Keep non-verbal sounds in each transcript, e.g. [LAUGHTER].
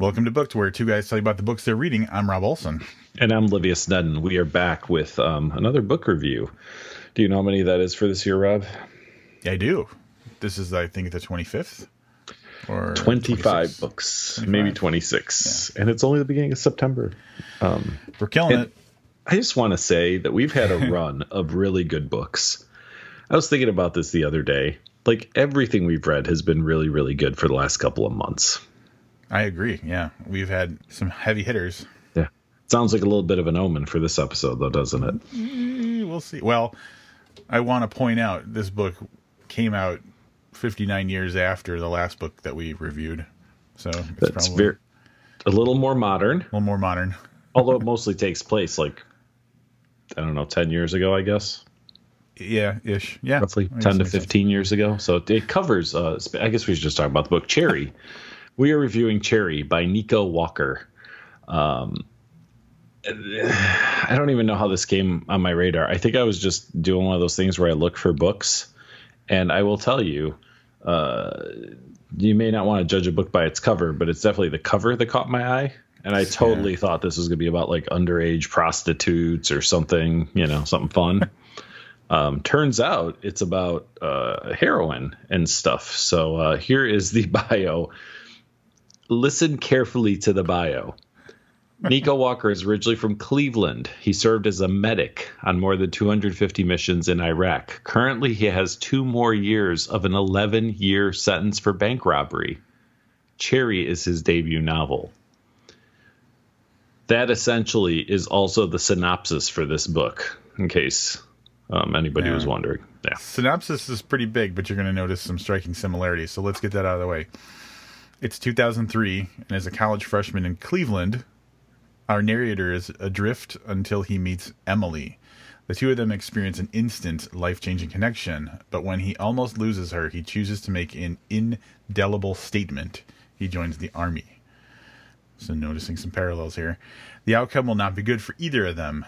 Welcome to Booked, where two guys tell you about the books they're reading. I'm Rob Olson. And I'm Livia Snedden. We are back with um, another book review. Do you know how many that is for this year, Rob? I do. This is, I think, the 25th or 25 26? books, 25? maybe 26. Yeah. And it's only the beginning of September. Um, We're killing it. I just want to say that we've had a [LAUGHS] run of really good books. I was thinking about this the other day. Like everything we've read has been really, really good for the last couple of months. I agree. Yeah. We've had some heavy hitters. Yeah. Sounds like a little bit of an omen for this episode, though, doesn't it? Mm, we'll see. Well, I want to point out this book came out 59 years after the last book that we reviewed. So it's That's probably very, a little more modern. A little more modern. [LAUGHS] Although it mostly takes place like, I don't know, 10 years ago, I guess. Yeah, ish. Yeah. Roughly 10 to 15 sense. years ago. So it covers, uh, I guess we should just talk about the book Cherry. [LAUGHS] we are reviewing Cherry by Nico Walker. Um, I don't even know how this came on my radar. I think I was just doing one of those things where I look for books, and I will tell you, uh, you may not want to judge a book by its cover, but it's definitely the cover that caught my eye. And I totally yeah. thought this was going to be about like underage prostitutes or something, you know, something fun. [LAUGHS] um, turns out it's about uh, heroin and stuff. So uh, here is the [LAUGHS] bio. Listen carefully to the bio. Nico Walker is originally from Cleveland. He served as a medic on more than 250 missions in Iraq. Currently, he has two more years of an 11 year sentence for bank robbery. Cherry is his debut novel. That essentially is also the synopsis for this book, in case um, anybody yeah. was wondering. Yeah. Synopsis is pretty big, but you're going to notice some striking similarities. So let's get that out of the way. It's 2003, and as a college freshman in Cleveland, our narrator is adrift until he meets Emily. The two of them experience an instant life changing connection, but when he almost loses her, he chooses to make an indelible statement. He joins the army. So, noticing some parallels here. The outcome will not be good for either of them.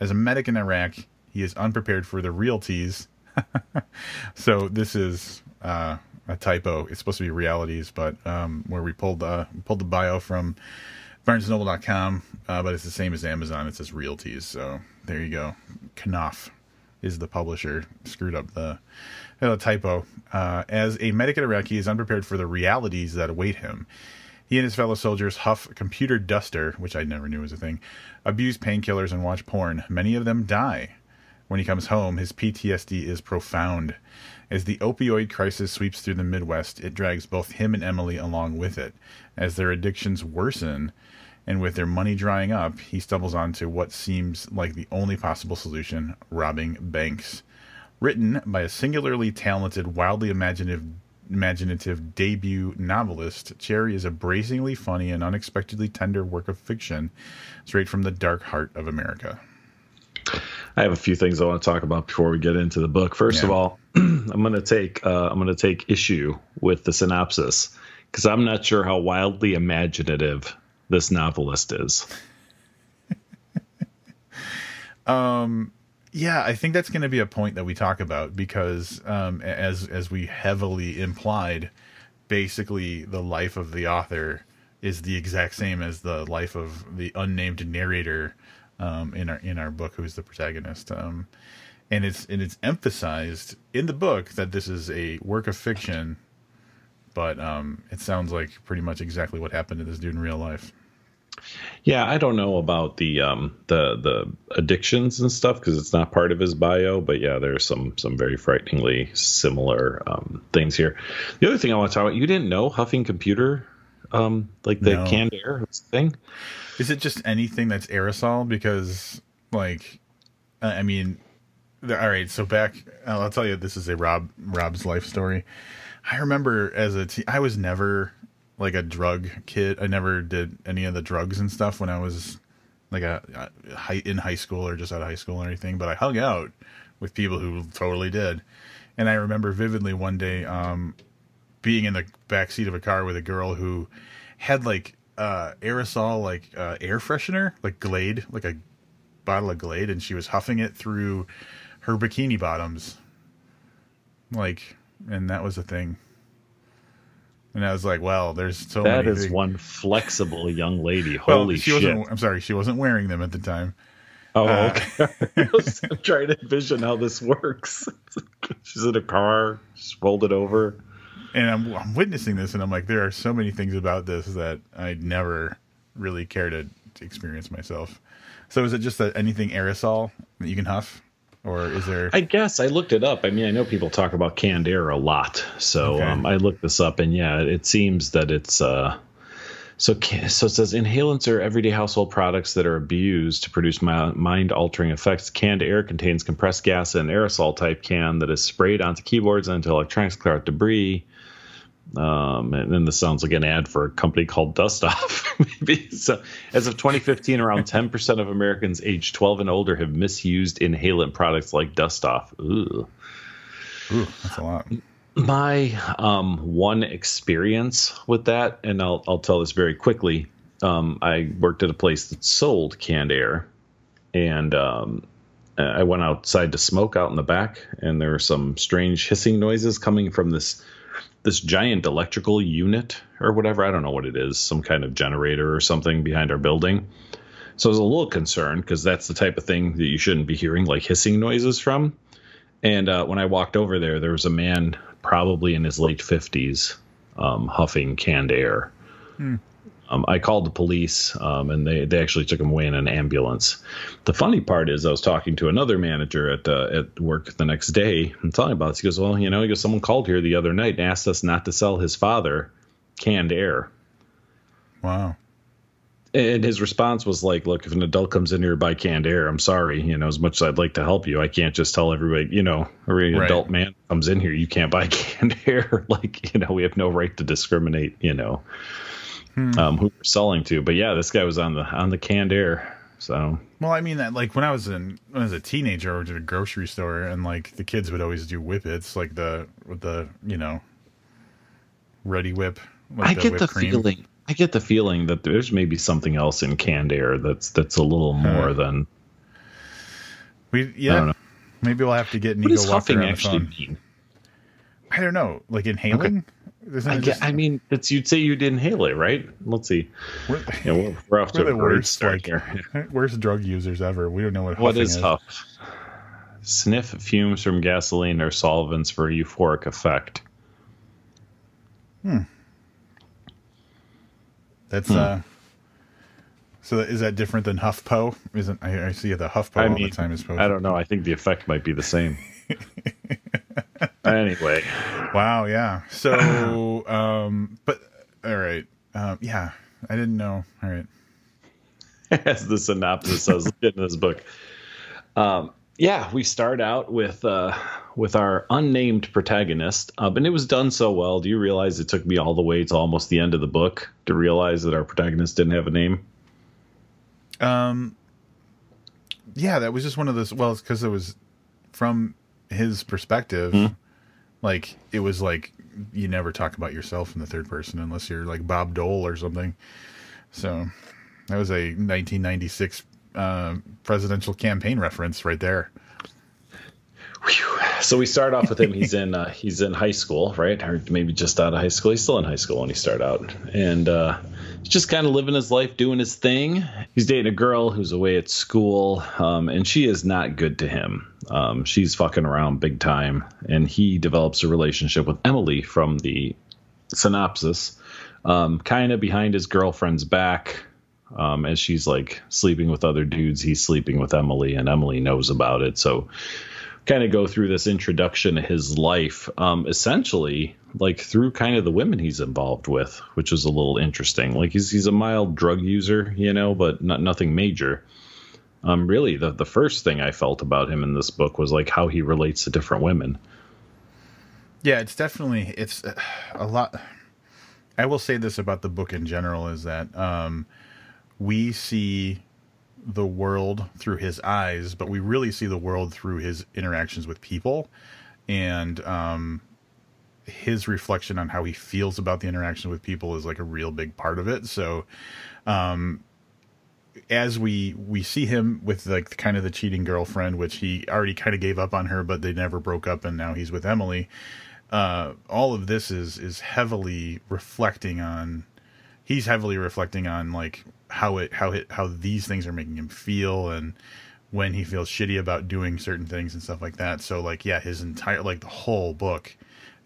As a medic in Iraq, he is unprepared for the realties. [LAUGHS] so, this is uh, a typo. It's supposed to be realities, but um, where we pulled, uh, pulled the bio from BarnesNoble.com, uh, but it's the same as Amazon. It says Realties, so there you go. Knopf is the publisher. Screwed up the, the typo. Uh, as a medic in Iraq, he is unprepared for the realities that await him. He and his fellow soldiers huff computer duster, which I never knew was a thing, abuse painkillers, and watch porn. Many of them die. When he comes home, his PTSD is profound. As the opioid crisis sweeps through the Midwest, it drags both him and Emily along with it. As their addictions worsen, and with their money drying up, he stumbles onto what seems like the only possible solution robbing banks. Written by a singularly talented, wildly imaginative, imaginative debut novelist, Cherry is a bracingly funny and unexpectedly tender work of fiction straight from the dark heart of America. I have a few things I want to talk about before we get into the book. First yeah. of all, [CLEARS THROAT] I'm going to take uh, I'm going to take issue with the synopsis because I'm not sure how wildly imaginative this novelist is. [LAUGHS] um yeah, I think that's going to be a point that we talk about because um as as we heavily implied basically the life of the author is the exact same as the life of the unnamed narrator um, in our in our book, who's the protagonist. Um, and it's and it's emphasized in the book that this is a work of fiction, but um, it sounds like pretty much exactly what happened to this dude in real life. Yeah, I don't know about the um, the the addictions and stuff because it's not part of his bio. But yeah, there's some some very frighteningly similar um, things here. The other thing I want to talk about, you didn't know huffing computer, um, like the no. canned air thing. Is it just anything that's aerosol? Because like, I mean, all right. So back, I'll tell you, this is a Rob Rob's life story. I remember as a t- I was never like a drug kid. I never did any of the drugs and stuff when I was like a, a high, in high school or just out of high school or anything. But I hung out with people who totally did, and I remember vividly one day um, being in the back seat of a car with a girl who had like uh, aerosol, like uh, air freshener, like Glade, like a bottle of Glade, and she was huffing it through her bikini bottoms. Like, and that was a thing. And I was like, well, there's so That is things. one flexible young lady. Well, Holy she shit! wasn't. I'm sorry, she wasn't wearing them at the time. Oh, Uh, okay. [LAUGHS] I was trying to envision how this works. [LAUGHS] She's in a car, she's rolled it over. And I'm, I'm witnessing this, and I'm like, there are so many things about this that I'd never really care to, to experience myself. So is it just that anything aerosol that you can huff, or is there? I guess I looked it up. I mean, I know people talk about canned air a lot, so Okay. um, I looked this up, and yeah, it seems that it's uh, so. So it says inhalants are everyday household products that are abused to produce mind altering effects. Canned air contains compressed gas in an aerosol type can that is sprayed onto keyboards and into electronics to clear out debris. Um, and then this sounds like an ad for a company called Dust Off. [LAUGHS] Maybe so. As of 2015, around 10% of Americans aged 12 and older have misused inhalant products like Dust Off. Ooh. Ooh, that's a lot. My um, one experience with that, and I'll I'll tell this very quickly. Um, I worked at a place that sold canned air, and um, I went outside to smoke out in the back, and there were some strange hissing noises coming from this this giant electrical unit or whatever. I don't know what it is, some kind of generator or something behind our building. So I was a little concerned because that's the type of thing that you shouldn't be hearing like hissing noises from. And uh, when I walked over there, there was a man probably in his late 50s um, huffing canned air. Um, I called the police, um, and they, they actually took him away in an ambulance. The funny part is, I was talking to another manager at uh, at work the next day and telling about this. He goes, "Well, you know, he goes, someone called here the other night and asked us not to sell his father canned air." Wow. And his response was like, "Look, if an adult comes in here to buy canned air, I'm sorry. You know, as much as I'd like to help you, I can't just tell everybody. You know, every Right. adult man comes in here, you can't buy [LAUGHS] canned air. [LAUGHS] like, you know, we have no right to discriminate. You know, um, who we're selling to. But yeah, this guy was on the on the canned air. So Well, I mean that like when I was in when I was a teenager, I worked at a grocery store, and like the kids would always do whippets, like the with the you know, Reddi-wip. I get the cream. feeling. I get the feeling that there's maybe something else in canned air that's that's a little more than We I don't yeah. know. Maybe we'll have to get what Nico does walk huffing actually mean. I don't know, like inhaling. Isn't I, just, I mean, it's you'd say you'd inhale it, right? Let's see. we're, Yeah, we're, we're off to we're a worst, start like here. [LAUGHS] worst drug users ever. We don't know what What huffing is huff? Sniff fumes from gasoline or solvents for a euphoric effect. Hmm. That's Hmm. uh. So is that different than HuffPo? Isn't I, I see the HuffPo I all mean, the time posed. I don't know. I think the effect might be the same. [LAUGHS] anyway, Wow, yeah. So, [LAUGHS] um, but all right, um, yeah, I didn't know. All right, as the synopsis says in this book. Um, yeah, we start out with uh, with our unnamed protagonist, uh, and it was done so well. Do you realize it took me all the way to almost the end of the book to realize that our protagonist didn't have a name? um, yeah, that was just one of those. Well, it's because it was from his perspective. Hmm. Like it was like you never talk about yourself in the third person unless you're like Bob Dole or something. So that was a 1996 uh, presidential campaign reference right there. So we start off with him. He's in uh, he's in high school, right? Or maybe just out of high school. He's still in high school when he started out, and uh, he's just kind of living his life, doing his thing. He's dating a girl who's away at school, um, and she is not good to him. Um, she's fucking around big time, and he develops a relationship with Emily from the synopsis, um, kind of behind his girlfriend's back. Um, as she's like sleeping with other dudes, he's sleeping with Emily, and Emily knows about it. So kind of go through this introduction to his life, um, essentially like through kind of the women he's involved with, which is a little interesting. Like he's he's a mild drug user, you know, but not nothing major. Um, really, the the first thing I felt about him in this book was like how he relates to different women. Yeah, it's definitely it's uh, a lot. I will say this about the book in general is that um, we see the world through his eyes, but we really see the world through his interactions with people, and um, his reflection on how he feels about the interaction with people is like a real big part of it. So, um, as we we see him with like kind of the cheating girlfriend, which he already kind of gave up on her, but they never broke up, and now he's with Emily uh, all of this is is heavily reflecting on. He's heavily reflecting on like how it how it how these things are making him feel and when he feels shitty about doing certain things and stuff like that. So like yeah, his entire like the whole book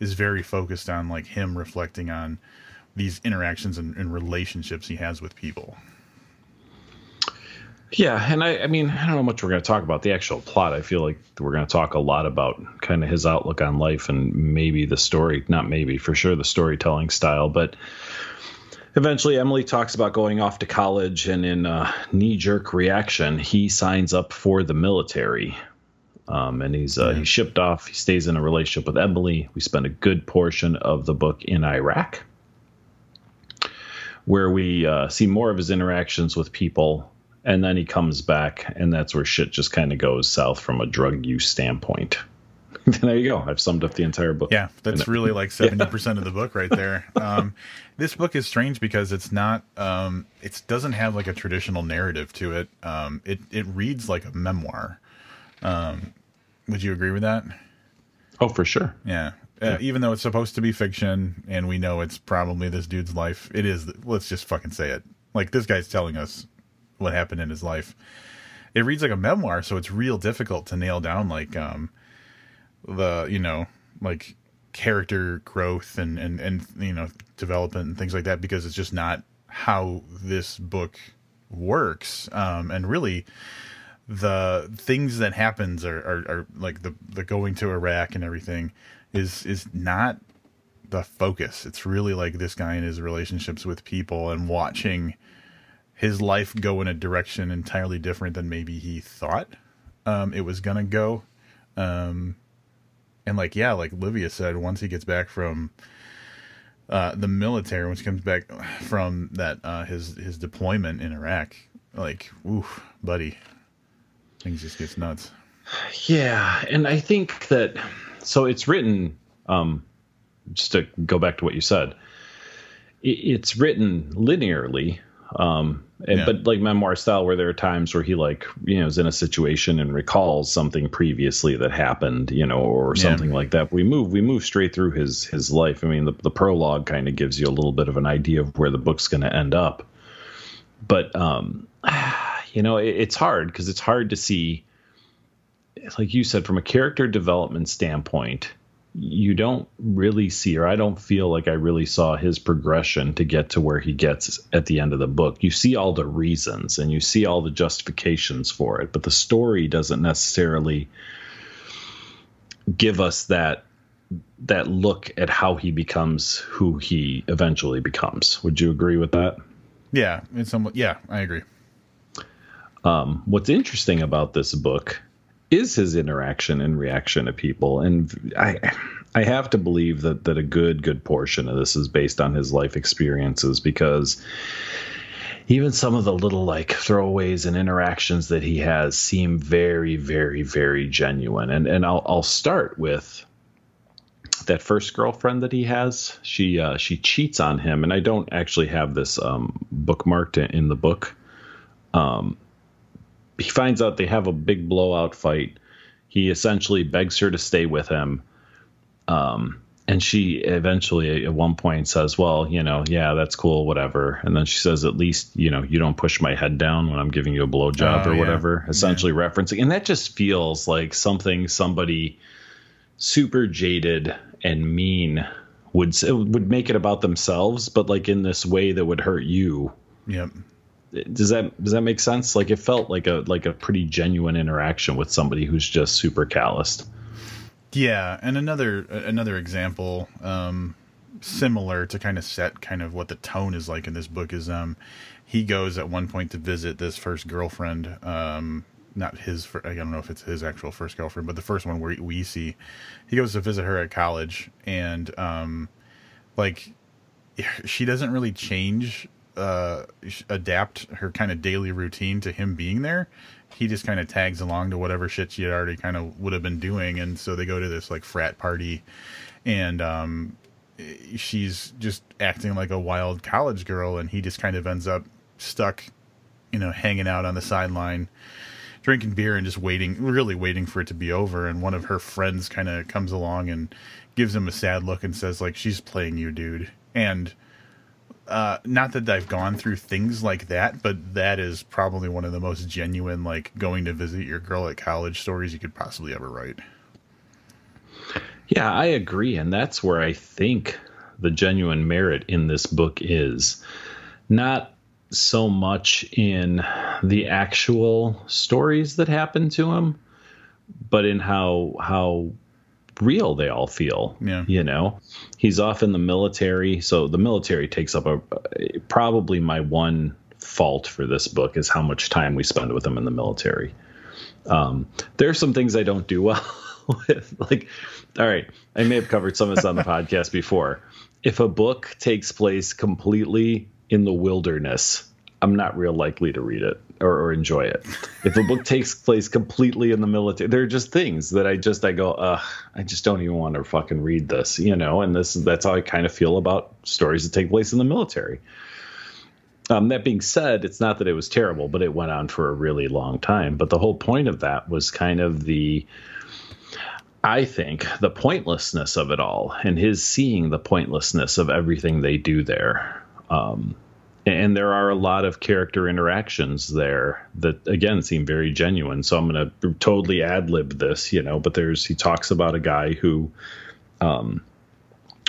is very focused on like him reflecting on these interactions and, and relationships he has with people. Yeah, and I, I mean, I don't know how much we're going to talk about the actual plot. I feel like we're going to talk a lot about kind of his outlook on life and maybe the story, not maybe, for sure the storytelling style. But eventually, Emily talks about going off to college, and in a knee jerk reaction, he signs up for the military. Um, and he's uh, yeah. he's shipped off. He stays in a relationship with Emily. We spend a good portion of the book in Iraq, where we uh, see more of his interactions with people and then he comes back, and that's where shit just kind of goes south from a drug use standpoint. [LAUGHS] there you go. I've summed up the entire book. Yeah, that's really like [LAUGHS] seventy yeah. percent of the book right there. Um, [LAUGHS] this book is strange because it's not. Um, it doesn't have like a traditional narrative to it. Um, it it reads like a memoir. Um, would you agree with that? Oh, for sure. Yeah. Uh, even though it's supposed to be fiction, and we know it's probably this dude's life, it is. Let's just fucking say it. Like this guy's telling us what happened in his life. It reads like a memoir, so it's real difficult to nail down like um the you know like character growth and and and you know development and things like that because it's just not how this book works um and really the things that happens are, are, are like the the going to Iraq and everything is is not the focus. It's really like this guy and his relationships with people and watching his life go in a direction entirely different than maybe he thought um, it was gonna go. Um, and like yeah, like Livia said, once he gets back from uh, the military, once he comes back from that uh, his his deployment in Iraq, like oof, buddy, things just gets nuts. Yeah, and I think that so it's written. Um, just to go back to what you said, it's written linearly um, and, yeah. but like memoir style, where there are times where he like you know is in a situation and recalls something previously that happened, you know, or something yeah. like that. We move we move straight through his his life. I mean, the the prologue kind of gives you a little bit of an idea of where the book's going to end up. But um, [SIGHS] you know, it, it's hard because it's hard to see, like you said, from a character development standpoint you don't really see, or I don't feel like I really saw his progression to get to where he gets at the end of the book. You see all the reasons and you see all the justifications for it, but the story doesn't necessarily give us that that look at how he becomes who he eventually becomes. Would you agree with that? Yeah, in some yeah, I agree. Um, what's interesting about this book is his interaction and reaction to people. And i i have to believe that that a good good portion of this is based on his life experiences because even some of the little like throwaways and interactions that he has seem very very very genuine. And and i'll i'll start with that first girlfriend that he has. She uh, she cheats on him. And i don't actually have this um, bookmarked in the book. Um, he finds out they have a big blowout fight. He essentially begs her to stay with him. Um, and she eventually at one point says, "Well, you know, yeah, that's cool, whatever." And then she says, "At least, you know, you don't push my head down when I'm giving you a blowjob oh, or yeah. whatever." Essentially yeah. referencing, and that just feels like something somebody super jaded and mean would would make it about themselves, but like in this way that would hurt you. Yep does that does that make sense? Like it felt like a like a pretty genuine interaction with somebody who's just super calloused. Yeah, and another another example um, similar to kind of set kind of what the tone is like in this book is um he goes at one point to visit this first girlfriend um not his I don't know if it's his actual first girlfriend but the first one where we see he goes to visit her at college and um like she doesn't really change uh, adapt her kind of daily routine to him being there. He just kind of tags along to whatever shit she had already kind of would have been doing, and so they go to this like frat party, and um, she's just acting like a wild college girl, and he just kind of ends up stuck, you know, hanging out on the sideline drinking beer and just waiting, really waiting for it to be over. And one of her friends kind of comes along and gives him a sad look and says, like, she's playing you, dude. And uh, not that I've gone through things like that, but that is probably one of the most genuine, like, going to visit your girl at college stories you could possibly ever write. Yeah, I agree. And that's where I think the genuine merit in this book is not so much in the actual stories that happen to him, but in how how real they all feel. Yeah. You know, he's off in the military, so the military takes up a probably my one fault for this book is how much time we spend with him in the military. Um, there are some things I don't do well [LAUGHS] with, like, all right, I may have covered some of this on the [LAUGHS] podcast before. If a book takes place completely in the wilderness, I'm not real likely to read it or, or, enjoy it. If a book takes place completely in the military, there are just things that I just I go, ugh, I just don't even want to fucking read this, you know. And this that's how I kind of feel about stories that take place in the military. Um, that being said, it's not that it was terrible, but it went on for a really long time. But the whole point of that was kind of the I think the pointlessness of it all and his seeing the pointlessness of everything they do there. Um, and there are a lot of character interactions there that again seem very genuine so i'm going to totally ad lib this you know but there's he talks about a guy who um,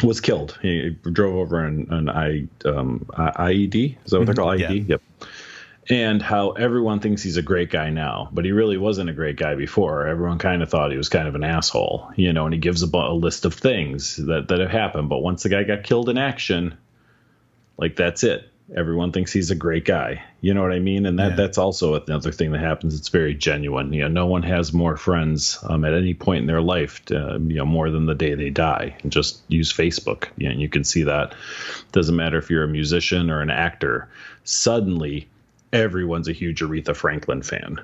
was killed he drove over an, an I, um, ied is that what they're called mm-hmm. ied yeah. yep and how everyone thinks he's a great guy now, but he really wasn't a great guy before. Everyone kind of thought he was kind of an asshole, you know. And he gives a, a list of things that that have happened, but once the guy got killed in action, like that's it everyone thinks he's a great guy. You know what I mean? And that yeah. that's also another thing that happens. It's very genuine. You know, no one has more friends um, at any point in their life, to, you know, more than the day they die. And just use Facebook. You know, you can see that. Doesn't matter if you're a musician or an actor. Suddenly, everyone's a huge Aretha Franklin fan.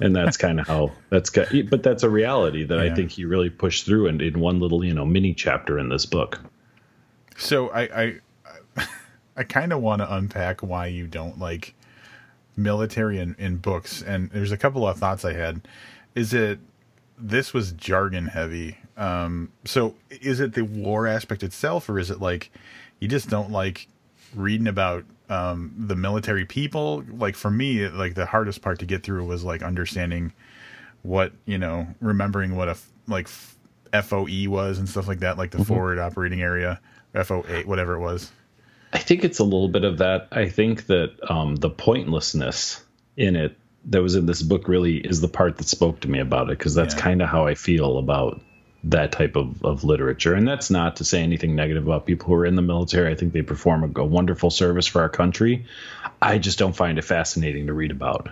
And that's [LAUGHS] kind of how that's, but that's a reality that yeah. I think he really pushed through in, in one little, you know, mini chapter in this book. So I, I I kind of want to unpack why you don't like military in, in books. And there's a couple of thoughts I had. Is it this was jargon heavy? Um, so is it the war aspect itself, or is it like you just don't like reading about um, the military people? Like for me, like the hardest part to get through was like understanding what you know, remembering what a like FOB was and stuff like that, like the mm-hmm. forward operating area, FOB, whatever it was. I think it's a little bit of that. I think that um, the pointlessness in it that was in this book really is the part that spoke to me about it because that's yeah. kind of how I feel about that type of, of literature. And that's not to say anything negative about people who are in the military. I think they perform a, a wonderful service for our country. I just don't find it fascinating to read about.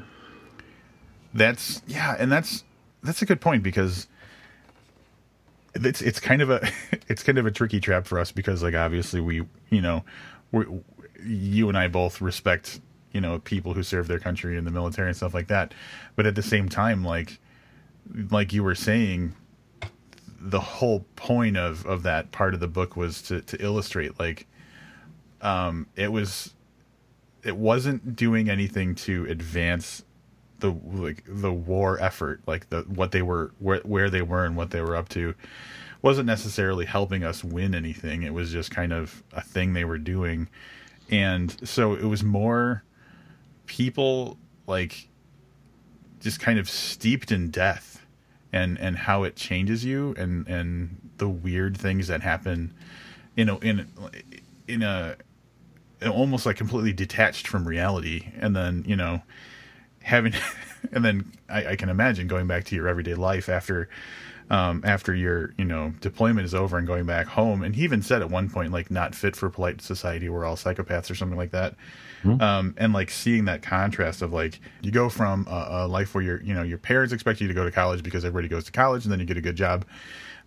That's yeah, and that's that's a good point because it's it's kind of a [LAUGHS] it's kind of a tricky trap for us because like obviously we you know we you and I both respect you know people who serve their country in the military and stuff like that. But at the same time like like you were saying the whole point of of that part of the book was to to illustrate like um it was it wasn't doing anything to advance the like the war effort like the what they were where where they were and what they were up to wasn't necessarily helping us win anything. It was just kind of a thing they were doing. And so it was more people like just kind of steeped in death and and how it changes you and and the weird things that happen in a in in a almost like completely detached from reality. And then you know having [LAUGHS] and then I, I, can imagine going back to your everyday life after um, after your you know deployment is over and going back home and he even said at one point like not fit for polite society we're all psychopaths or something like that mm-hmm. um, and like seeing that contrast of like you go from a, a life where your you know your parents expect you to go to college because everybody goes to college and then you get a good job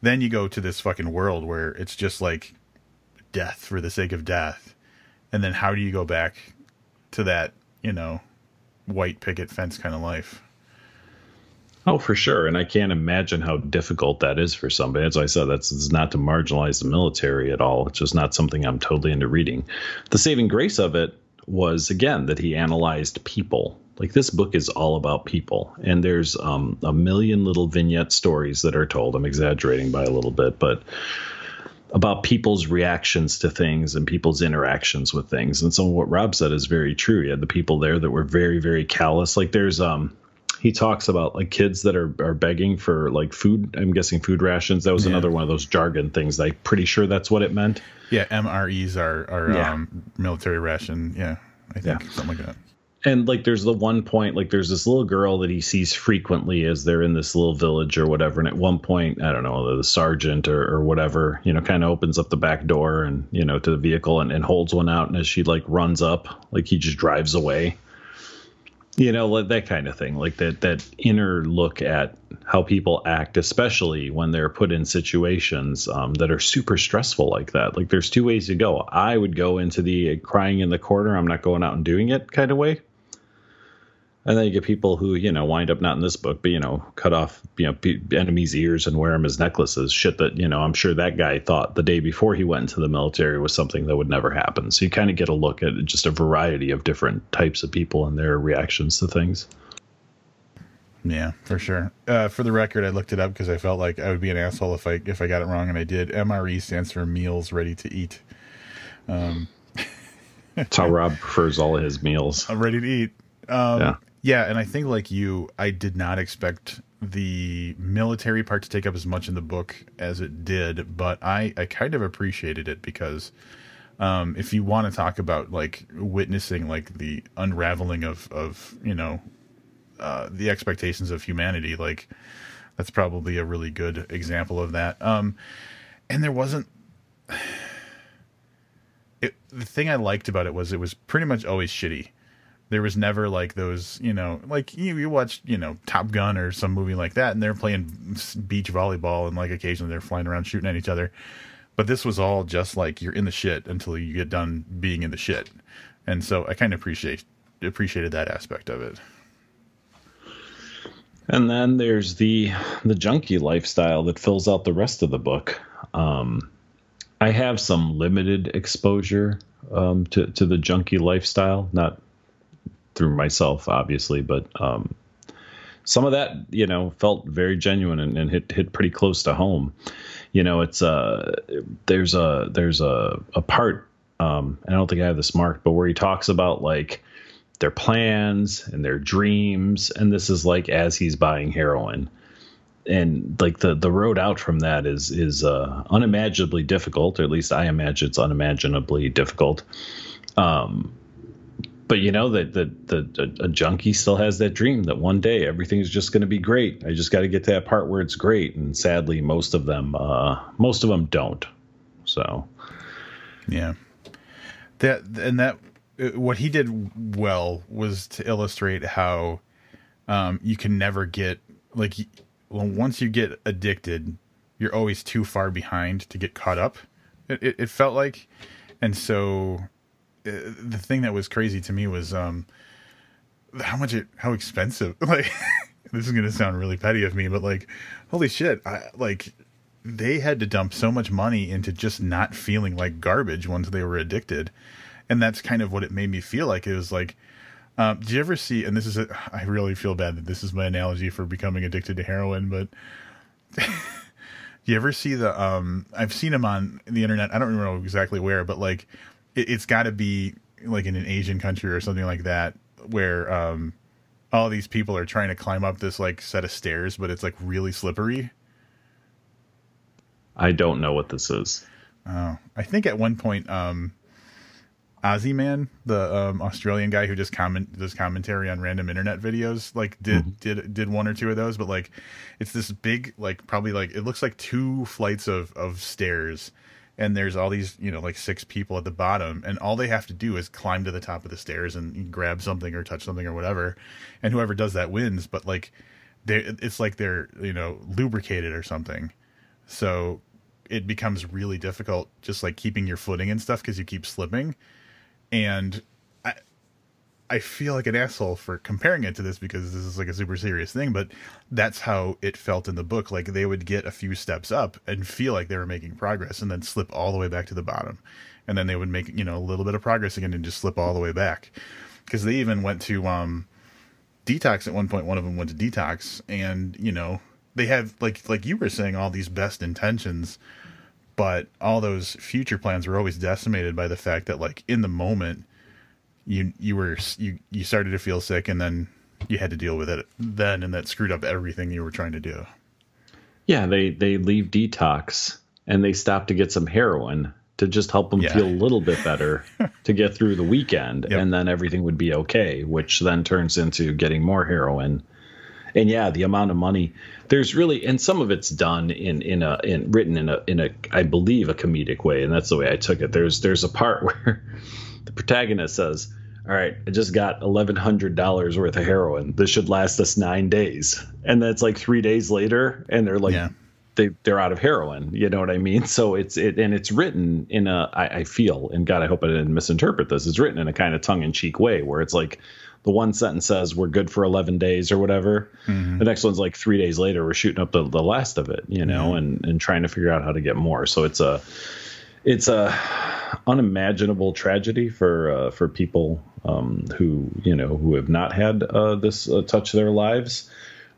then you go to this fucking world where it's just like death for the sake of death and then how do you go back to that you know white picket fence kind of life. Oh, for sure. And I can't imagine how difficult that is for somebody. As I said, that's it's not to marginalize the military at all. It's just not something I'm totally into reading. The saving grace of it was again that he analyzed people. Like this book is all about people, and there's um, a million little vignette stories that are told. I'm exaggerating by a little bit, but about people's reactions to things and people's interactions with things. And some of what Rob said is very true. You had the people there that were very, very callous. Like there's um he talks about like kids that are, are begging for like food i'm guessing food rations. That was yeah. another one of those jargon things. I'm pretty sure that's what it meant. Yeah mres are, are yeah. Um, military ration. Yeah i think yeah. something like that. And like there's the one point like there's this little girl that he sees frequently as they're in this little village or whatever. And at one point i don't know the sergeant or, or whatever you know kind of opens up the back door and you know to the vehicle and, and holds one out. And as she like runs up like he just drives away you know that kind of thing like that that inner look at how people act especially when they're put in situations um, that are super stressful like that. Like there's two ways to go. I would go into the crying in the corner i'm not going out and doing it kind of way and then you get people who, you know, wind up not in this book, but you know, cut off, you know, enemies' ears and wear them as necklaces. Shit that you know, I'm sure that guy thought the day before he went into the military was something that would never happen. So you kind of get a look at just a variety of different types of people and their reactions to things. Yeah, for sure. Uh, for the record, I looked it up because I felt like I would be an asshole if I if I got it wrong, and I did. MRE stands for Meals Ready to Eat. Um, That's how Rob prefers all of his meals. [LAUGHS] I'm ready to eat. Um, yeah. Yeah, and I think like you, I did not expect the military part to take up as much in the book as it did, but I I kind of appreciated it because um, if you want to talk about like witnessing like the unraveling of of you know uh, the expectations of humanity, like that's probably a really good example of that. Um, and there wasn't. [SIGHS] It, the thing I liked about it was it was pretty much always shitty there was never like those, you know, like you, you watch, you know, Top Gun or some movie like that, and they're playing beach volleyball, and like occasionally they're flying around shooting at each other. But this was all just like you're in the shit until you get done being in the shit, and so I kind of appreciate appreciated that aspect of it. And then there's the the junkie lifestyle that fills out the rest of the book. Um, I have some limited exposure um, to to the junkie lifestyle, not through myself, obviously, but um, some of that, you know, felt very genuine and, and hit hit pretty close to home. You know, it's uh, there's a there's a a part. Um, I don't think I have this marked, but where he talks about like their plans and their dreams, and this is like as he's buying heroin and like the the road out from that is is uh, unimaginably difficult, or at least I imagine it's unimaginably difficult. Um, but you know that that the, a, junkie still has that dream that one day everything's just going to be great. I just got to get to that part where it's great, and sadly, most of them uh, most of them don't. So, yeah, that and that uh, what he did well was to illustrate how um, you can never get like once you get addicted, you're always too far behind to get caught up. It, it, it felt like, and so the thing that was crazy to me was um how much it how expensive [LAUGHS] like this is gonna sound really petty of me but like holy shit i like they had to dump so much money into just not feeling like garbage once they were addicted. And that's kind of what it made me feel like. It was like um, do you ever see and this is a, I really feel bad that this is my analogy for becoming addicted to heroin but do [LAUGHS] you ever see the um i've seen them on the internet. I don't know exactly where but like it, has got to be like in an Asian country or something like that, where um, all these people are trying to climb up this like set of stairs, but it's like really slippery. I don't know what this is. Oh, I think at one point, um, Ozzy Man, the um, Australian guy who just comment does commentary on random internet videos, like did mm-hmm. did did one or two of those, but like it's this big, like probably like it looks like two flights of of stairs, and there's all these you know like six people at the bottom and all they have to do is climb to the top of the stairs and grab something or touch something or whatever and whoever does that wins but like they it's like they're you know lubricated or something. So it becomes really difficult just like keeping your footing and stuff because you keep slipping and i feel like an asshole for comparing it to this because this is like a super serious thing, but that's how it felt in the book. Like they would get a few steps up and feel like they were making progress and then slip all the way back to the bottom. And then they would make, you know, a little bit of progress again and just slip all the way back. Because they even went to um, detox at one point. One of them went to detox, and you know they have like like you were saying all these best intentions, but all those future plans were always decimated by the fact that like in the moment you you were you you started to feel sick and then you had to deal with it then and that screwed up everything you were trying to do yeah they they leave detox and they stop to get some heroin to just help them yeah. feel a little bit better [LAUGHS] to get through the weekend yep. and then everything would be okay which then turns into getting more heroin and yeah the amount of money there's really and some of it's done in in a in written in a in a i believe a comedic way and that's the way i took it there's there's a part [LAUGHS] where the protagonist says, All right, I just got $1,100 worth of heroin. This should last us nine days. And that's like three days later, and they're like, yeah. They, they're out of heroin, you know what I mean? So it's it and it's written in a I, I feel and God I hope I didn't misinterpret this. It's written in a kind of tongue in cheek way where it's like the one sentence says we're good for 11 days or whatever. Mm-hmm. The next one's like three days later, we're shooting up the, the last of it, you know, and, and trying to figure out how to get more. So it's a, it's a unimaginable tragedy for uh, for people um, who you know who have not had uh, this uh, touch their lives.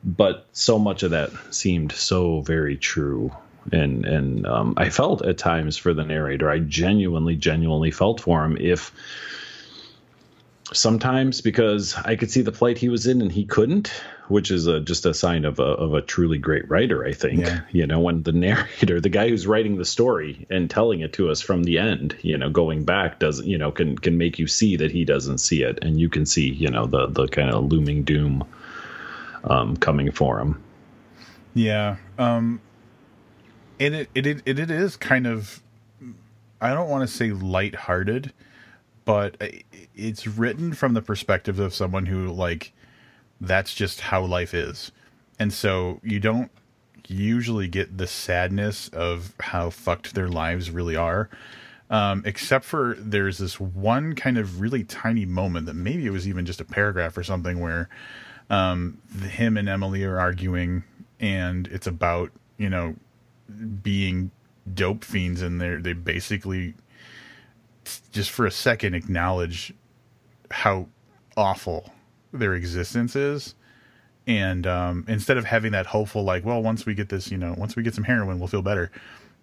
But so much of that seemed so very true, and and um, I felt at times for the narrator. I genuinely, genuinely felt for him. If sometimes because I could see the plight he was in and he couldn't, which is a, just a sign of a, of a truly great writer, I think. Yeah. You know, when the narrator, the guy who's writing the story and telling it to us from the end, you know, going back doesn't, you know, can can make you see that he doesn't see it, and you can see, you know, the the kind of looming doom um, coming for him. Yeah, um, and it it it, it is kind of, I don't want to say lighthearted, but it's written from the perspective of someone who like that's just how life is. And so you don't usually get the sadness of how fucked their lives really are. Um, except for there's this one kind of really tiny moment that maybe it was even just a paragraph or something where um, him and Emily are arguing, and it's about you know being dope fiends, and they they basically just for a second acknowledge how awful their existence is. And um, instead of having that hopeful like well once we get this you know once we get some heroin we'll feel better.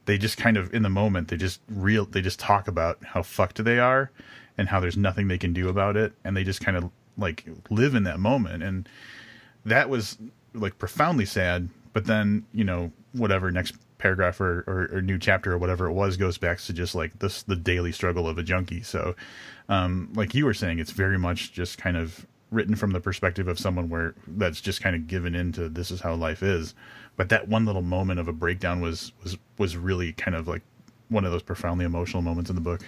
They just kind of in the moment they just real they just talk about how fucked they are and how there's nothing they can do about it. And they just kind of like live in that moment. And that was like profoundly sad. But then you know whatever next paragraph or, or, or, new chapter or whatever it was goes back to just like this the daily struggle of a junkie so um, like you were saying it's very much just kind of written from the perspective of someone where that's just kind of given into this is how life is. But that one little moment of a breakdown was was was really kind of like one of those profoundly emotional moments in the book.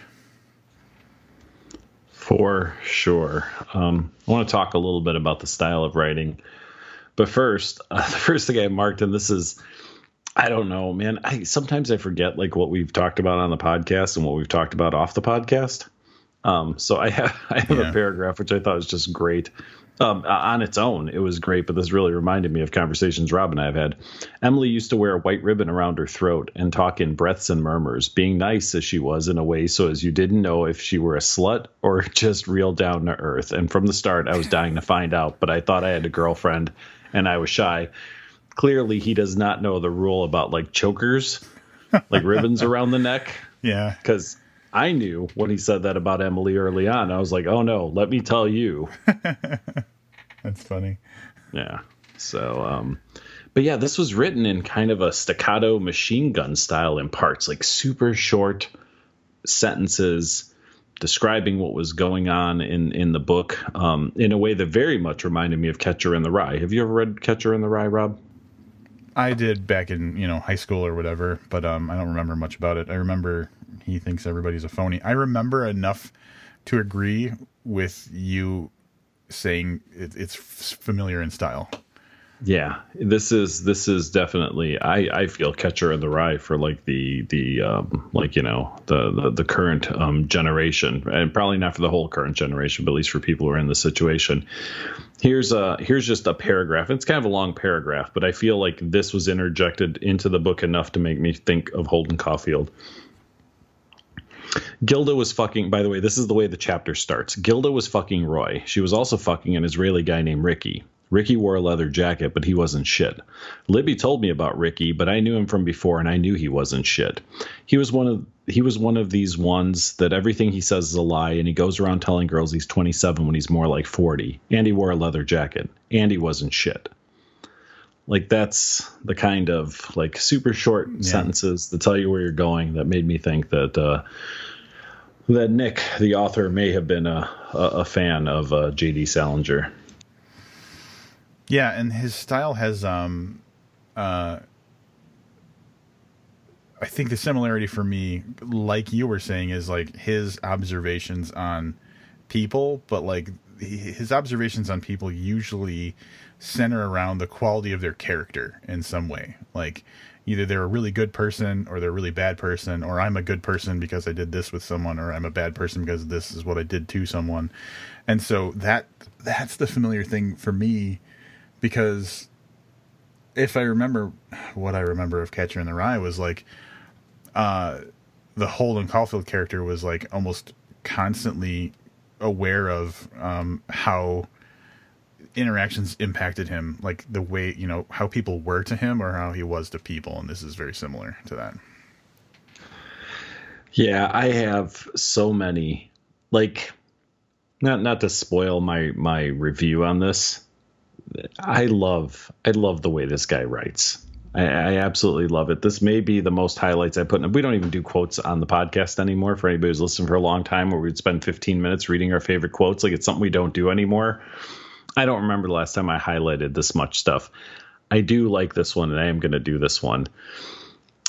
For sure. Um, I want to talk a little bit about the style of writing. But first, uh, [LAUGHS] the first thing I marked, and this is, I don't know, man. I sometimes I forget like what we've talked about on the podcast and what we've talked about off the podcast. Um, so I have [LAUGHS] I have yeah. a paragraph which I thought was just great. Um, on its own, it was great, but this really reminded me of conversations Rob and I have had. Emily used to wear a white ribbon around her throat and talk in breaths and murmurs, being nice as she was in a way so as you didn't know if she were a slut or [LAUGHS] just real down to earth. And from the start, I was dying to find out, but I thought I had a girlfriend and I was shy. Clearly, he does not know the rule about like chokers, like ribbons [LAUGHS] around the neck. Yeah. Because I knew when he said that about Emily early on. I was like, oh no, let me tell you. [LAUGHS] That's funny. Yeah. So, um, but yeah, this was written in kind of a staccato machine gun style in parts, like super short sentences describing what was going on in in the book um, in a way that very much reminded me of Catcher in the Rye. Have you ever read Catcher in the Rye, Rob? I did back in you know high school or whatever, but um, I don't remember much about it. I remember he thinks everybody's a phony. I remember enough to agree with you saying it, it's familiar in style. Yeah this is this is definitely i i feel catcher in the rye for like the the um like you know the the, the current um generation and probably not for the whole current generation but at least for people who are in the situation here's a here's just a paragraph it's kind of a long paragraph but i feel like this was interjected into the book enough to make me think of holden caulfield Gilda was fucking, by the way, this is the way the chapter starts. Gilda was fucking Roy. She was also fucking an Israeli guy named Ricky. Ricky wore a leather jacket, but he wasn't shit. Libby told me about Ricky, but I knew him from before and I knew he wasn't shit. He was one of he was one of these ones that everything he says is a lie and he goes around telling girls he's 27 when he's more like 40. And he wore a leather jacket. And he wasn't shit. Like that's the kind of like super short yeah. sentences that tell you where you're going that made me think that uh that Nick, the author, may have been a, a, a fan of uh, J.D. Salinger. Yeah, and his style has um uh I think the similarity for me, like you were saying, is like his observations on people, but like his observations on people usually center around the quality of their character in some way. Like either they're a really good person or they're a really bad person, or I'm a good person because I did this with someone, or I'm a bad person because this is what I did to someone. And so that that's the familiar thing for me because if I remember what I remember of Catcher in the Rye was like uh, the Holden Caulfield character was like almost constantly aware of um, how interactions impacted him, like the way you know how people were to him or how he was to people, and this is very similar to that. Yeah, I have so many like not not to spoil my my review on this I love I love the way this guy writes. I, I, absolutely love it. This may be the most highlights I put in. We don't even do quotes on the podcast anymore. For anybody who's listened for a long time, where we'd spend 15 minutes reading our favorite quotes, like it's something we don't do anymore. I don't remember the last time I highlighted this much stuff. I do like this one, and I am going to do this one.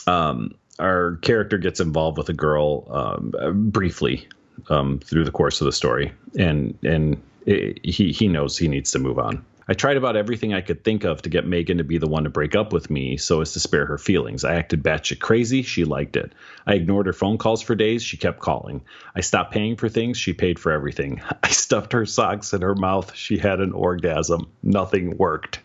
Um, our character gets involved with a girl um, briefly um, through the course of the story, and and it, he he knows he needs to move on I tried about everything I could think of to get Megan to be the one to break up with me so as to spare her feelings. I acted batshit crazy. She liked it. I ignored her phone calls for days. She kept calling. I stopped paying for things. She paid for everything. [LAUGHS] I stuffed her socks in her mouth. She had an orgasm. Nothing worked.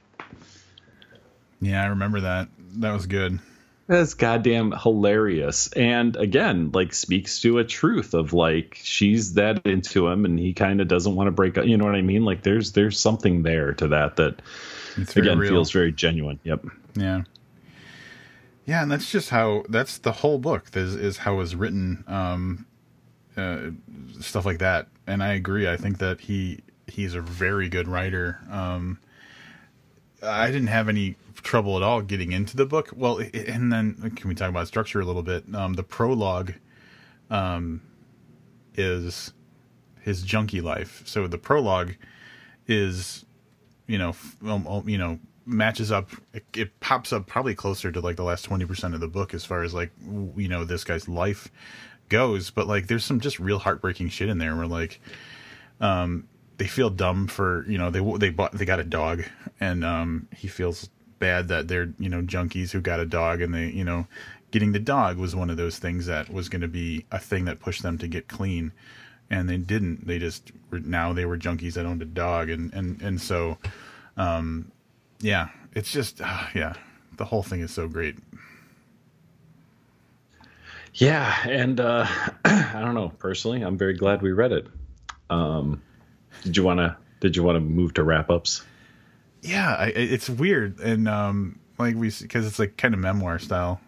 Yeah, I remember that. That was good. That's goddamn hilarious. And again, like speaks to a truth of like she's that into him and he kind of doesn't want to break up. You know what I mean? Like there's there's something there to that that again real. feels very genuine. Yep. Yeah. Yeah, and that's just how that's the whole book is is how it was written um uh, stuff like that. And I agree. I think that he he's a very good writer. Um I didn't have any trouble at all getting into the book. Well, and then can we talk about structure a little bit? Um, the prologue um, is his junkie life. So the prologue is, you know, um, um, you know, matches up. It, it, pops up probably closer to like the last twenty percent of the book as far as like you know this guy's life goes. But like, there's some just real heartbreaking shit in there. Where like, um, they feel dumb for you know they they bought they got a dog and um he feels bad that they're you know junkies who got a dog and they you know getting the dog was one of those things that was going to be a thing that pushed them to get clean and they didn't. They just were now they were junkies that owned a dog and and and so um yeah it's just uh, yeah the whole thing is so great. Yeah and uh [CLEARS THROAT] i don't know. Personally i'm very glad we read it. Um did you want to? Did you want to move to wrap ups? Yeah, I, it's weird, and um, like we because it's like kind of memoir style.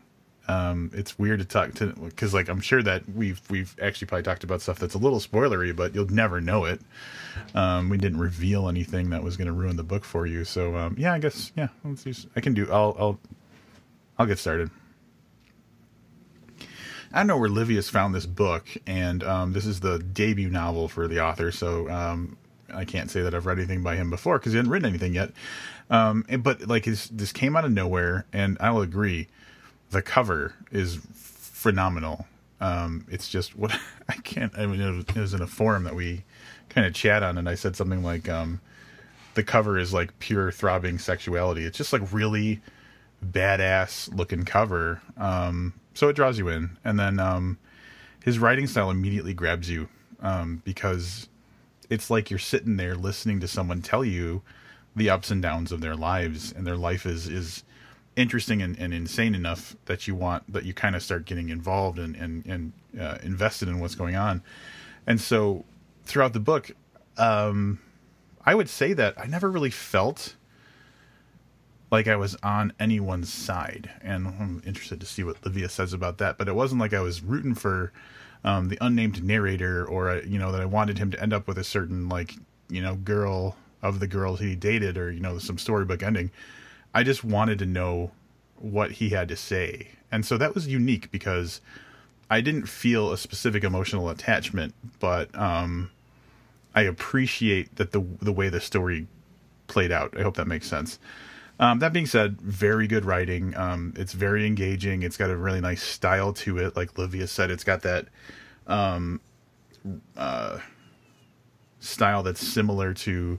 Um, it's weird to talk to because like I'm sure that we've we've actually probably talked about stuff that's a little spoilery, but you'll never know it. Um, we didn't reveal anything that was going to ruin the book for you, so um, yeah, I guess yeah, I can do. I'll I'll I'll get started. I know where Livius found this book, and um, this is the debut novel for the author. So um, I can't say that I've read anything by him before because he hadn't written anything yet. Um, but like his, this came out of nowhere, and I'll agree, the cover is phenomenal. Um, it's just what [LAUGHS] I can't. I mean, it was, in a forum that we kind of chat on, and I said something like, um, the cover is like pure throbbing sexuality. It's just like really badass looking cover. Um, so it draws you in, and then um, his writing style immediately grabs you um, because it's like you're sitting there listening to someone tell you the ups and downs of their lives, and their life is is interesting and, and insane enough that you want that you kind of start getting involved and and, and uh, invested in what's going on. And so throughout the book, um, I would say that I never really felt like I was on anyone's side, and I'm interested to see what Livius says about that. But it wasn't like I was rooting for um, the unnamed narrator, or uh, you know that I wanted him to end up with a certain like you know girl of the girls he dated, or you know some storybook ending. I just wanted to know what he had to say, and so that was unique because I didn't feel a specific emotional attachment, but um, I appreciate that the the way the story played out. I hope that makes sense. Um, that being said, very good writing. Um, it's very engaging. It's got a really nice style to it. Like Livius said, it's got that um, uh, style that's similar to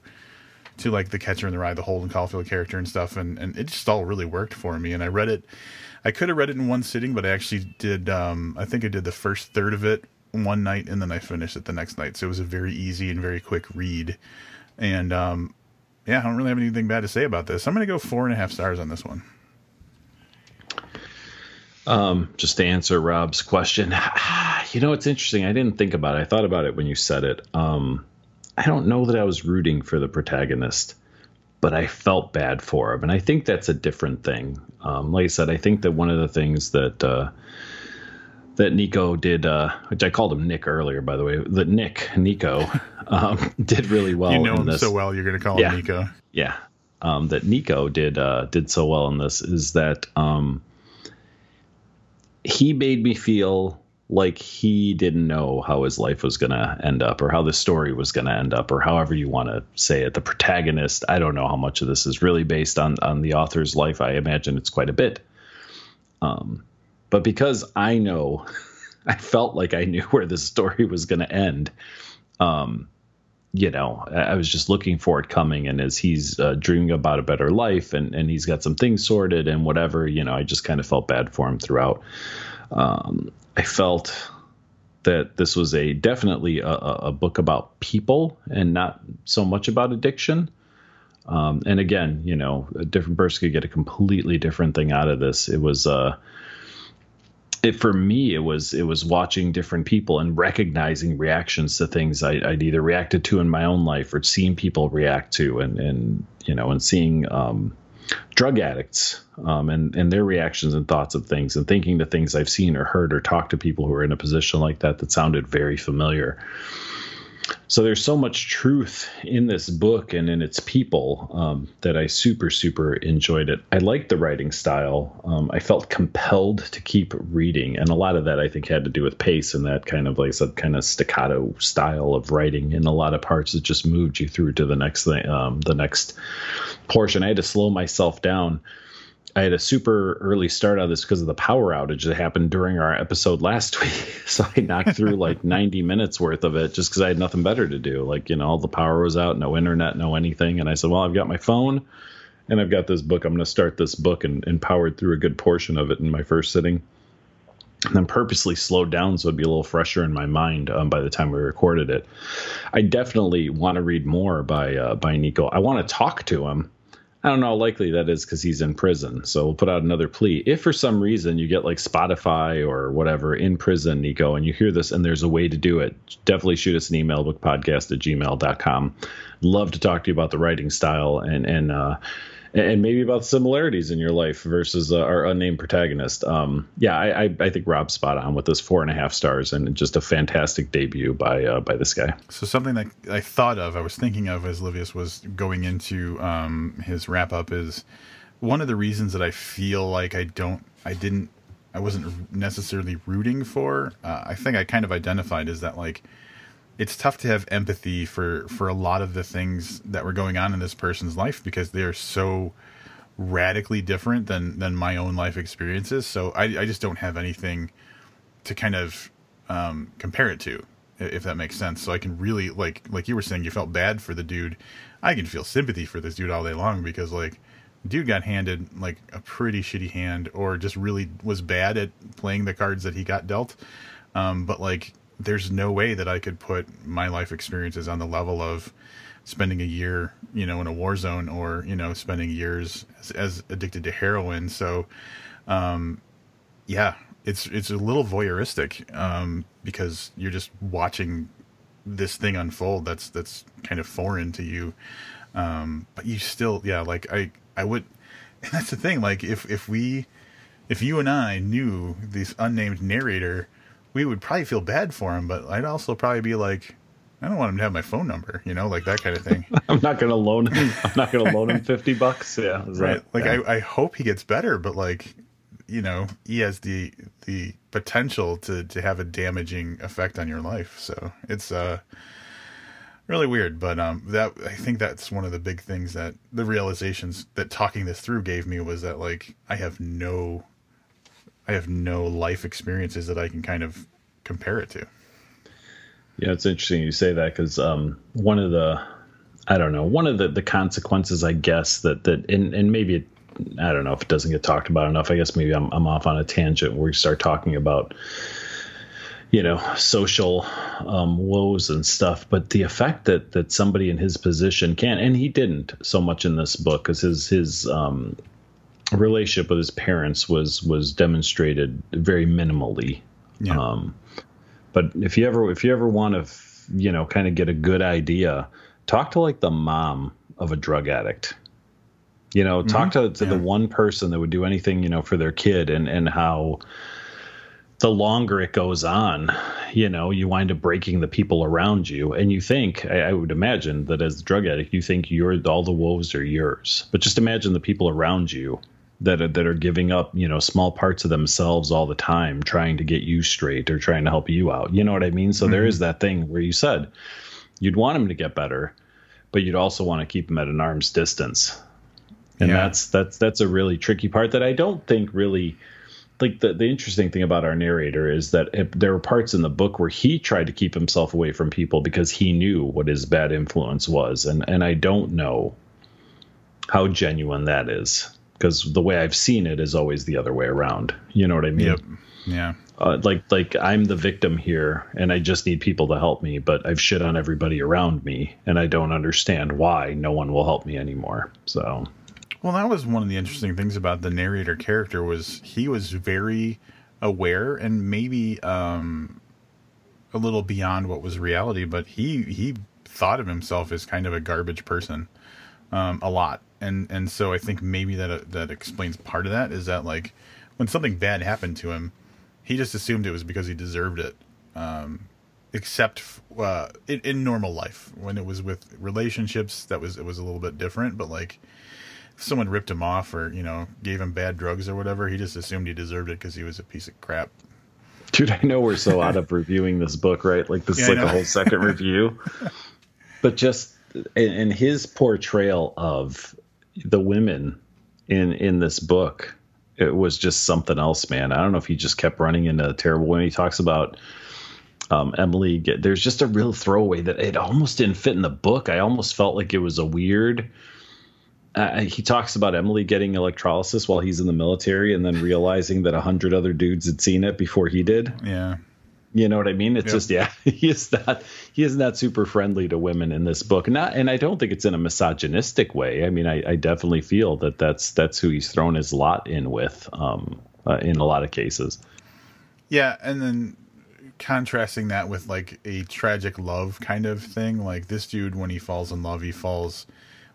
to like the Catcher in the Rye, the Holden Caulfield character and stuff. And and it just all really worked for me. And I read it. I could have read it in one sitting, but I actually did. Um, I think I did the first third of it one night, and then I finished it the next night. So it was a very easy and very quick read. And um, yeah, I don't really have anything bad to say about this. I'm going to go four and a half stars on this one. Um, just to answer Rob's question, [SIGHS] you know, it's interesting. I didn't think about it. I thought about it when you said it. Um, I don't know that I was rooting for the protagonist, but I felt bad for him, and I think that's a different thing. Um, like I said, I think that one of the things that uh, that Nico did, uh, which I called him Nick earlier, by the way, that Nick Nico [LAUGHS] um, did really well. You know him this. so well, you're going to call yeah. him Nico. Yeah, um, that Nico did uh, did so well in this is that um, he made me feel like he didn't know how his life was going to end up or how the story was going to end up or however you want to say it the protagonist i don't know how much of this is really based on on the author's life i imagine it's quite a bit um, but because I know, [LAUGHS] I felt like I knew [LAUGHS] where this story was going to end. Um, you know, I was just looking for it coming. And as he's uh, dreaming about a better life and, and he's got some things sorted and whatever, you know, I just kind of felt bad for him throughout. Um, I felt that this was a definitely a, a, book about people and not so much about addiction. Um, and again, you know, a different person could get a completely different thing out of this. It was, uh, it for me it was it was watching different people and recognizing reactions to things I, would either reacted to in my own life or seeing people react to and and you know and seeing um, drug addicts um, and and their reactions and thoughts of things and thinking the things I've seen or heard or talked to people who are in a position like that that sounded very familiar so there's so much truth in this book and in its people um, that I super super enjoyed it. I liked the writing style. Um, I felt compelled to keep reading, and a lot of that I think had to do with pace and that kind of like I kind of staccato style of writing. In a lot of parts, it just moved you through to the next thing, um, the next portion. I had to slow myself down I had a super early start on this because of the power outage that happened during our episode last [LAUGHS] week. So I knocked through like [LAUGHS] 90 minutes worth of it just because I had nothing better to do. Like, you know, all the power was out, no internet, no anything. And I said, well, I've got my phone and I've got this book. I'm going to start this book and, and powered through a good portion of it in my first sitting. And then purposely slowed down so it'd be a little fresher in my mind um, by the time we recorded it. I definitely want to read more by uh, by Nico. I want to talk to him I don't know how likely that is because he's in prison. So we'll put out another plea. If for some reason you get like Spotify or whatever in prison, Nico, and you hear this and there's a way to do it, definitely shoot us an email, bookpodcast at gmail.com. Love to talk to you about the writing style and, and, uh, and maybe about similarities in your life versus uh, our unnamed protagonist. Um, yeah, I, I, I, think Rob's spot on with this four and a half stars and just a fantastic debut by uh, by this guy. So something that I thought of, I was thinking of as Livius was going into um, his wrap up is one of the reasons that I feel like I don't, I didn't, I wasn't necessarily rooting for. Uh, I think I kind of identified is that like it's tough to have empathy for for a lot of the things that were going on in this person's life because they're so radically different than than my own life experiences. So I, I just don't have anything to kind of um, compare it to. if that makes sense. So I can really like like you were saying, you felt bad for the dude. I can feel sympathy for this dude all day long because like dude got handed like a pretty shitty hand or just really was bad at playing the cards that he got dealt. Um, but like there's no way that I could put my life experiences on the level of spending a year, you know, in a war zone or, you know, spending years as, as addicted to heroin. So, um, yeah, it's, it's a little voyeuristic, um, because you're just watching this thing unfold. That's, that's kind of foreign to you. Um, but you still, yeah, like I, I would, [LAUGHS] that's the thing. Like if, if we, if you and I knew this unnamed narrator, we would probably feel bad for him, but I'd also probably be like, I don't want him to have my phone number, you know, like that kind of thing. [LAUGHS] I'm not going to loan him. I'm not to loan him [LAUGHS] 50 bucks. Yeah. Right. That, like, yeah. I, I hope he gets better, but like, you know, he has the, the potential to, to have a damaging effect on your life. So it's, uh, really weird, but, um, that, I think that's one of the big things that the realizations that talking this through gave me was that like, I have no, I have no life experiences that I can kind of compare it to. Yeah, it's interesting you say that because um, one of the, I don't know, one of the, the consequences, I guess that that and, and maybe it, I don't know if it doesn't get talked about enough. I guess maybe I'm I'm off on a tangent where we start talking about, you know, social um, woes and stuff. But the effect that that somebody in his position can, and he didn't so much in this book because his his um, relationship with his parents was was demonstrated very minimally. Yeah. Um, but if you ever if you ever want to you know kind of get a good idea talk to like the mom of a drug addict you know talk to, to Yeah. the one person that would do anything you know for their kid and and how the longer it goes on you know you wind up breaking the people around you and you think I, I would imagine that as a drug addict you think you're all the woes are yours but just imagine the people around you that are, that are giving up, you know, small parts of themselves all the time, trying to get you straight or trying to help you out. You know what I mean? So there mm-hmm. is that thing where you said you'd want him to get better, but you'd also want to keep him at an arm's distance. And Yeah. that's that's that's a really tricky part that I don't think really like the the interesting thing about our narrator is that it, there were parts in the book where he tried to keep himself away from people because he knew what his bad influence was, and and I don't know how genuine that is because the way I've seen it is always the other way around. You know what I mean? Yep. Yeah. Uh, like like I'm the victim here, and I just need people to help me, but I've shit on everybody around me, and I don't understand why no one will help me anymore. So Well, that was one of the interesting things about the narrator character was he was very aware and maybe um, a little beyond what was reality, but he he thought of himself as kind of a garbage person um, a lot, and and so I think maybe that uh, that explains part of that is that like when something bad happened to him, he just assumed it was because he deserved it. Um, except f- uh, in, in normal life, when it was with relationships, that was it was a little bit different. But like, if someone ripped him off or you know gave him bad drugs or whatever, he just assumed he deserved it because he was a piece of crap. Dude, I know we're so out of reviewing this book, right? Like this Yeah, is like a whole second [LAUGHS] review. But just in, in his portrayal of the women in in this book, it was just something else, man. I don't know if he just kept running into terrible women. He talks about um, Emily. Get, there's just a real throwaway that it almost didn't fit in the book. I almost felt like it was a weird. Uh, he talks about Emily getting electrolysis while he's in the military, and then realizing that a hundred other dudes had seen it before he did. Yeah, You know what I mean? It's Yep. just yeah, [LAUGHS] he is not he is not super friendly to women in this book. Not and I don't think it's in a misogynistic way. I mean, I, I definitely feel that that's that's who he's thrown his lot in with um, uh, in a lot of cases. yeah, and then contrasting that with like a tragic love kind of thing, like this dude when he falls in love, he falls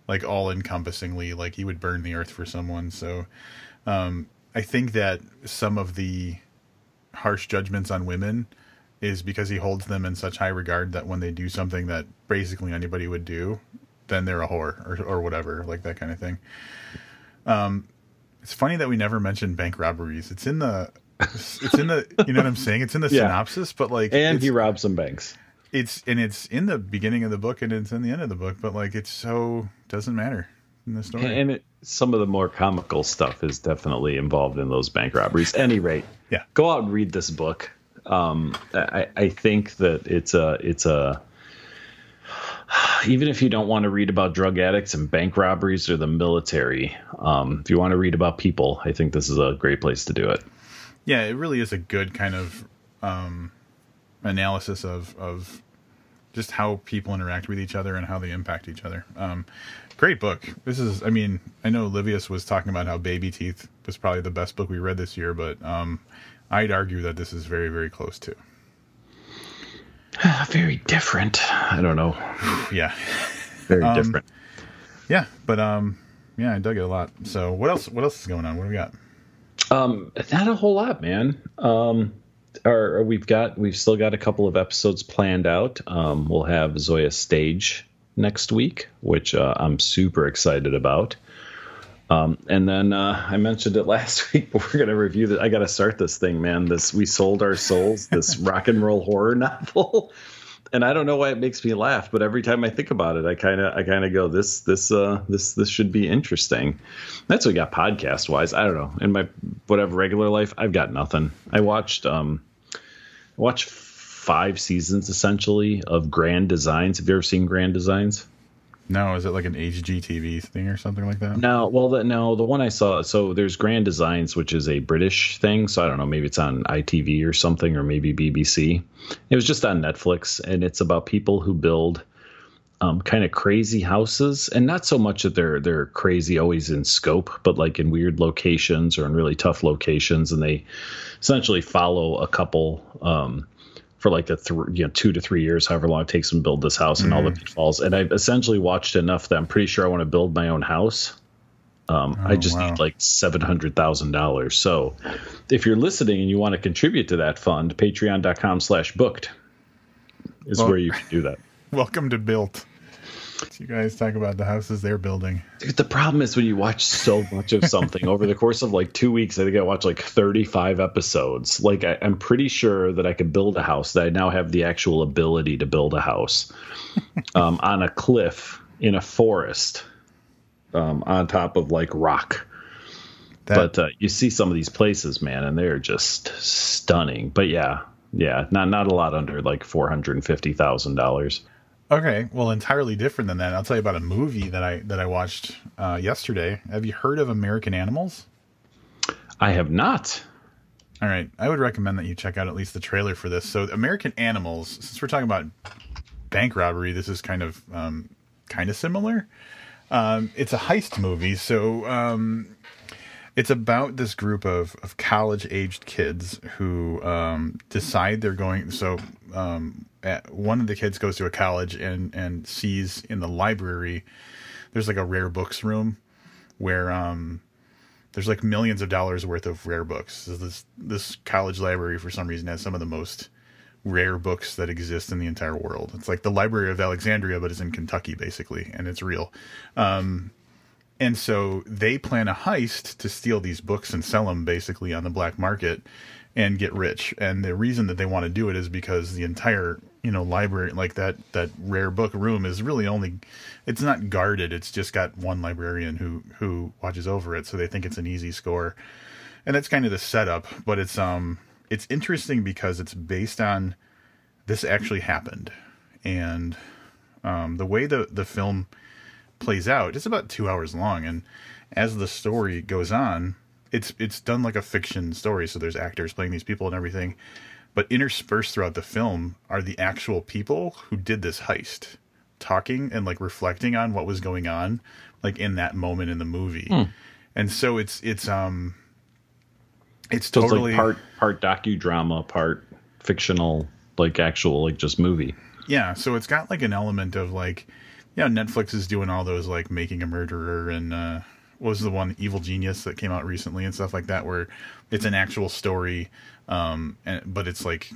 like all encompassingly, like he would burn the earth for someone. So, um, I think that some of the harsh judgments on women is because he holds them in such high regard that when they do something that basically anybody would do, then they're a whore or, or whatever, like that kind of thing. Um, it's funny that we never mentioned bank robberies. It's in the, it's in the, you know what I'm saying? It's in the [LAUGHS] Yeah. synopsis, but like, And he robs some banks. it's and it's in the beginning of the book and it's in the end of the book, but like it's so doesn't matter in the story. And it, some of the more comical stuff is definitely involved in those bank robberies. Any rate, Yeah. go out and read this book. Um, I, I think that it's a it's a even if you don't want to read about drug addicts and bank robberies or the military, um, if you want to read about people, I think this is a great place to do it. Yeah, it really is a good kind of um, analysis of of just how people interact with each other and how they impact each other. Um, great book. This is, I mean, I know Livius was talking about how Baby Teeth was probably the best book we read this year, but um, I'd argue that this is very, very close to. [SIGHS] very different. I don't know. [SIGHS] Yeah. [LAUGHS] Very Um, different. Yeah, but um, yeah, I dug it a lot. So what else? What else is going on? What do we got? Um, not a whole lot, man. Um, or we've got we've still got a couple of episodes planned out. Um, we'll have Zoje Stage next week, which uh, I'm super excited about. Um, and then uh, I mentioned it [LAUGHS] last week, but we're gonna review that. I got to start this thing, man. This we sold our souls, this [LAUGHS] rock and roll horror novel. And I don't know why it makes me laugh, but every time I think about it, I kind of, I kind of go, this, this, uh, this, this should be interesting. That's what we got podcast wise. I don't know. In my whatever regular life, I've got nothing. I watched, um, I watched five seasons essentially of Grand Designs. Have you ever seen Grand Designs? No, is it like an HGTV thing or something like that? No, well, the, no, the one I saw. So there's Grand Designs, which is a British thing. So I don't know, maybe it's on ITV or something, or maybe BBC. It was just on Netflix, and it's about people who build um, kind of crazy houses, and not so much that they're they're crazy always in scope, but like in weird locations or in really tough locations, and they essentially follow a couple. Um, for like a th- you know two to three years, however long it takes them to build this house and all the pitfalls. And I've essentially watched enough that I'm pretty sure I want to build my own house. Um, I Oh, just wow. need like seven hundred thousand dollars. So, if you're listening and you want to contribute to that fund, Patreon.com/slash booked is Well- where you can do that. [LAUGHS] Welcome to Built. You guys talk about the houses they're building. Dude, the problem is when you watch so much of something over the course of like two weeks, I think I watched like 35 episodes. Like, I, I'm pretty sure that I could build a house, that I now have the actual ability to build a house [LAUGHS] um, on a cliff in a forest um, on top of like rock. That, But uh, you see some of these places, man, and they're just stunning. But yeah, yeah, not not a lot under like four hundred and fifty thousand dollars. Okay, well, entirely different than that. I'll tell you about a movie that I that I watched uh, yesterday. Have you heard of American Animals? I have not. All right, I would recommend that you check out at least the trailer for this. So, American Animals. Since we're talking about bank robbery, this is kind of um, kind of similar. Um, it's a heist movie, so um, it's about this group of, of college aged kids who um, decide they're going. So um, at, one of the kids goes to a college and and sees in the library there's like a rare books room where um, there's like millions of dollars worth of rare books. So This this college library for some reason has some of the most rare books that exist in the entire world. It's like the Library of Alexandria, but it's in Kentucky basically, and it's real. Um, and so they plan a heist to steal these books and sell them basically on the black market and get rich. And the reason that they want to do it is because the entire you know library, like that that rare book room, is really only it's not guarded. It's just got one librarian who who watches over it, so they think it's an easy score. And that's kind of the setup, but it's um it's interesting because it's based on this actually happened, and um, the way the the film plays out, it's about two hours long, and as the story goes on, it's it's done like a fiction story. So there's actors playing these people and everything, but interspersed throughout the film are the actual people who did this heist, talking and like reflecting on what was going on, like in that moment in the movie. And so it's it's um it's So totally it's like part part docudrama, part fictional, like actual, like just movie. Yeah, so it's got like an element of like, yeah, Netflix is doing all those like making a murderer and uh, what was the one Evil Genius that came out recently and stuff like that, where it's an actual story, um, and but it's like,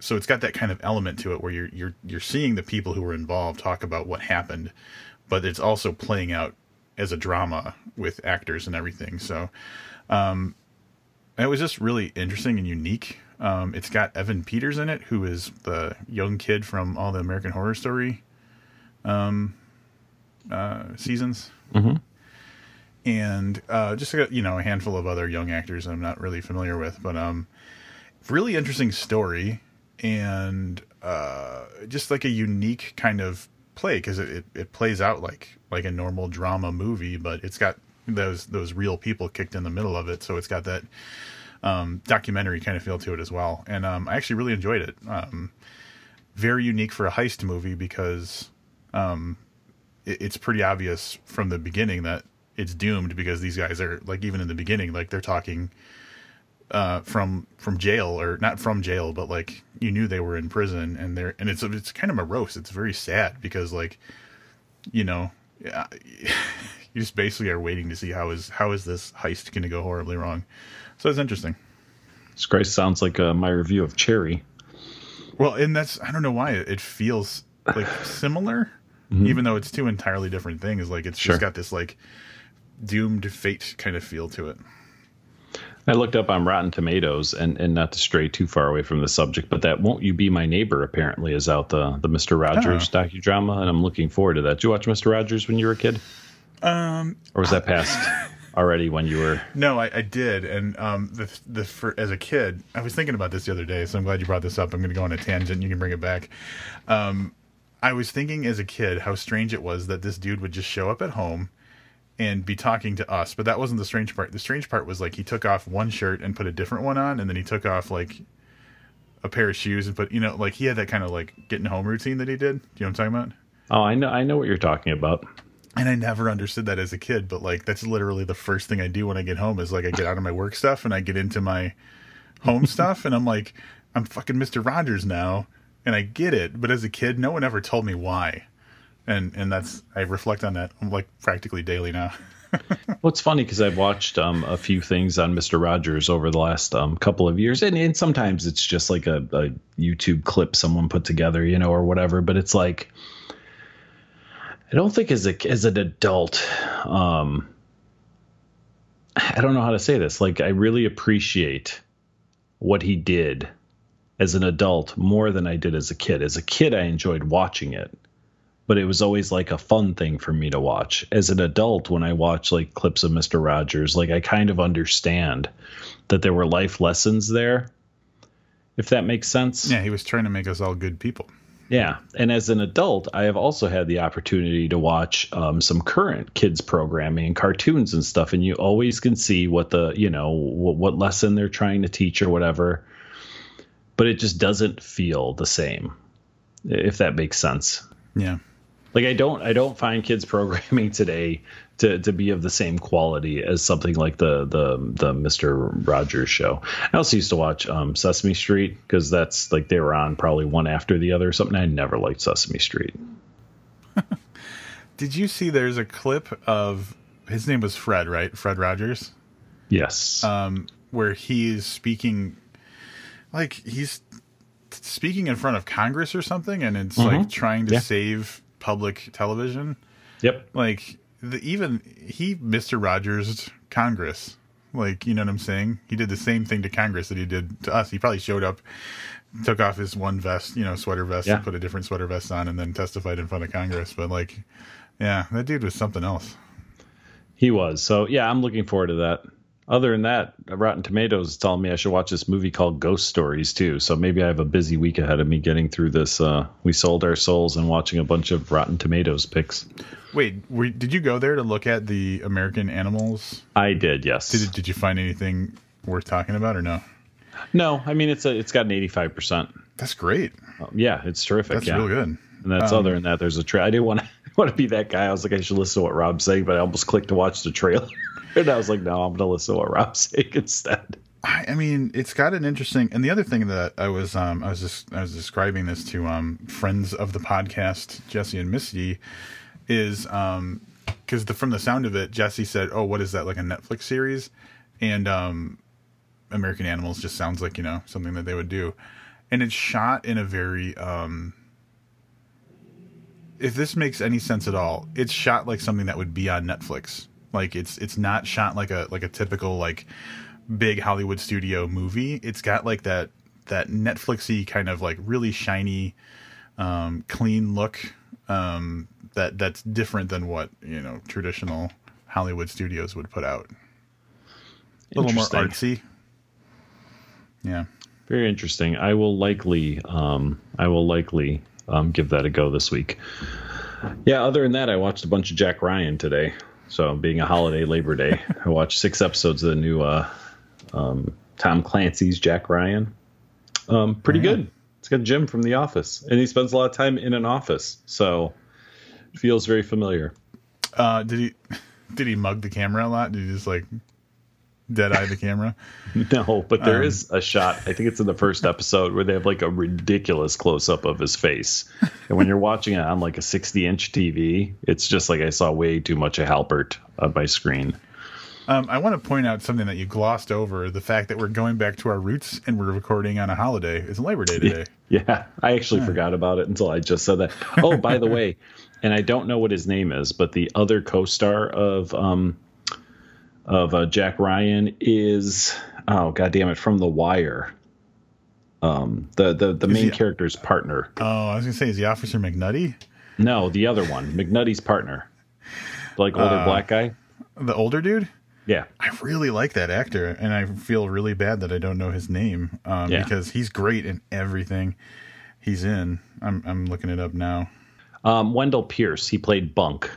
so it's got that kind of element to it where you're you're you're seeing the people who were involved talk about what happened, but it's also playing out as a drama with actors and everything. So, um, it was just really interesting and unique. Um, it's got Evan Peters in it, who is the young kid from all the American Horror Story um, uh, seasons, Mm-hmm. and uh, just you know a handful of other young actors I'm not really familiar with, but um, really interesting story and uh, just like a unique kind of play because it, it, it plays out like like a normal drama movie, but it's got those those real people kicked in the middle of it, so it's got that um, documentary kind of feel to it as well. And um, I actually really enjoyed it. Um, very unique for a heist movie because um, it, it's pretty obvious from the beginning that it's doomed because these guys are like even in the beginning like they're talking uh, from from jail or not from jail, but like you knew they were in prison and they're and it's it's kind of morose. It's very sad because like you know yeah, [LAUGHS] you just basically are waiting to see how is how is this heist going to go horribly wrong. So it's interesting. This Grace sounds like uh, my review of Cherry. Well, and that's I don't know why it feels like similar, mm-hmm. even though it's two entirely different things. Like it's sure. just got this like doomed fate kind of feel to it. I looked up on Rotten Tomatoes, and, and not to stray too far away from the subject, but that "Won't You Be My Neighbor" apparently is out the the Mister Rogers oh. docudrama, and I'm looking forward to that. Did you watch Mister Rogers when you were a kid? Um, or was that past already when you were? [LAUGHS] No, I, I did, and um, the the for, as a kid, I was thinking about this the other day, so I'm glad you brought this up. I'm going to go on a tangent. You can bring it back. Um, I was thinking as a kid how strange it was that this dude would just show up at home and be talking to us. But that wasn't the strange part. The strange part was like he took off one shirt and put a different one on, and then he took off like a pair of shoes and put you know like he had that kind of like getting home routine that he did. Do you know what I'm talking about? Oh, I know, I know what you're talking about. And I never understood that as a kid, but like that's literally the first thing I do when I get home is like I get out of my work stuff and I get into my home [LAUGHS] stuff, and I'm like, I'm fucking Mister Rogers now, and I get it. But as a kid, no one ever told me why and and that's I reflect on that like practically daily now. [LAUGHS] well, it's funny because I've watched um, a few things on Mister Rogers over the last um, couple of years, and, and sometimes it's just like a, a, YouTube clip someone put together, you know, or whatever. But it's like I don't think as a as an adult, um, I don't know how to say this. Like I really appreciate what he did as an adult more than I did as a kid. As a kid, I enjoyed watching it but it was always like a fun thing for me to watch. As an adult, when I watch like clips of Mr. Rogers, like I kind of understand that there were life lessons there, if that makes sense. Yeah, he was trying to make us all good people. Yeah. And as an adult, I have also had the opportunity to watch um, some current kids programming and cartoons and stuff. And you always can see what the, you know, what, what lesson they're trying to teach or whatever. But it just doesn't feel the same, if that makes sense. Yeah. Like I don't I don't find kids [LAUGHS] programming today to, to be of the same quality as something like the the the Mister Rogers show. I also used to watch um, Sesame Street because that's like they were on probably one after the other or something. I never liked Sesame Street. [LAUGHS] Did you see? There's a clip of his name was Fred, right? Fred Rogers. Yes. Um, where he is speaking, like he's speaking in front of Congress or something, and it's mm-hmm. like trying to yeah. save public television. Yep. Like the, even he, Mister Rogers, Congress. Like you know what I'm saying? He did the same thing to Congress that he did to us. He probably showed up, took off his one vest, you know, sweater vest, yeah. and put a different sweater vest on, and then testified in front of Congress. But like, yeah, that dude was something else. He was. So yeah, I'm looking forward to that other than that, Rotten Tomatoes is telling me I should watch this movie called Ghost Stories too. So maybe I have a busy week ahead of me getting through this. Uh, we sold our souls and watching a bunch of Rotten Tomatoes picks. Wait, did you go there to look at the American Animals? I did. Yes. Did Did you find anything worth talking about or no? No, I mean it's a it's got an eighty five percent. That's great. Um, yeah, it's terrific. That's yeah. real good. And that's um, other than that, there's a tra- I didn't want to want to be that guy. I was like, I should listen to what Rob's saying, but I almost clicked to watch the trailer. [LAUGHS] [LAUGHS] and I was like, no, I'm to listen to what Rob's saying instead. I, I, mean, it's got an interesting. And the other thing that I was, um, I was just, I was describing this to um, friends of the podcast, Jesse and Misty, is um, because the, from the sound of it, Jesse said, "Oh, what is that? Like a Netflix series?" And um, American Animals just sounds like you know something that they would do, and it's shot in a very um, if this makes any sense at all, it's shot like something that would be on Netflix. Like it's it's not shot like a like a typical like big Hollywood studio movie. It's got like that that Netflixy kind of like really shiny, um, clean look. Um, that that's different than what you know traditional Hollywood studios would put out. A little more artsy. Yeah. very interesting. I will likely, um, I will likely um, give that a go this week. Yeah. Other than that, I watched a bunch of Jack Ryan today. So, being a holiday Labor Day, I watched six episodes of the new uh, um, Tom Clancy's Jack Ryan. Um, pretty Oh, yeah. good. It's got Jim from The Office, and he spends a lot of time in an office, so it feels very familiar. Uh, did he [LAUGHS] did he mug the camera a lot? Did he just like dead eye the camera? [LAUGHS] No, but there Um, is a shot. I think it's in the first episode where they have like a ridiculous close up of his face. And when you're watching it on like a 60 inch TV, it's just like I saw way too much of Halpert on my screen. Um, I want to point out something that you glossed over: the fact that we're going back to our roots and we're recording on a holiday. It's Labor Day today. [LAUGHS] Yeah, I actually forgot about it until I just said that. Oh, by the [LAUGHS] way, and I don't know what his name is, but the other co-star of um of uh, Jack Ryan is oh god damn it from The Wire. Um, the the the main he- character's partner. Oh, I was gonna say, is the Officer McNulty No, the other one, McNulty's partner, the, like older Uh, black guy. the older dude? Yeah, I really like that actor, and I feel really bad that I don't know his name um, Yeah. because he's great in everything he's in. I'm I'm looking it up now. um, Wendell Pierce. He played Bunk,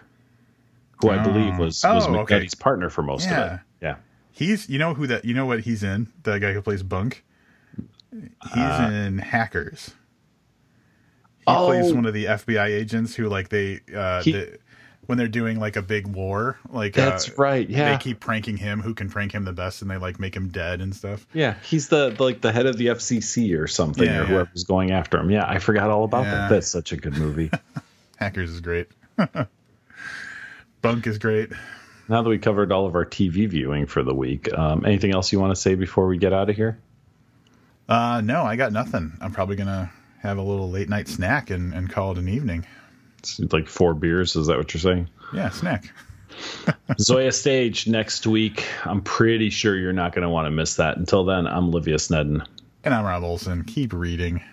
who I believe was was Oh, okay. Partner for most of it. Yeah. He's you know who that you know what he's in the guy who plays Bunk. He's Uh, in Hackers. He Oh. plays one of the FBI agents who like they uh, He- the, when they're doing like a big war like That's uh, right. Yeah. they keep pranking him who can prank him the best and they like make him dead and stuff. Yeah, he's the, the like the head of the FCC or something, Yeah, or yeah. whoever's going after him. Yeah, I forgot all about Yeah. that. That's such a good movie. [LAUGHS] Hackers is great. [LAUGHS] Bunk is great. now that we covered all of our TV viewing for the week, um, anything else you want to say before we get out of here? Uh, no, I got nothing. I'm probably gonna have a little late night snack and, and call it an evening. It's like four beers. Is that what you're saying? Yeah, snack. [LAUGHS] Zoje Stage next week. I'm pretty sure you're not going to want to miss that. Until then, I'm Livius Nedin. And I'm Rob Olson. Keep reading.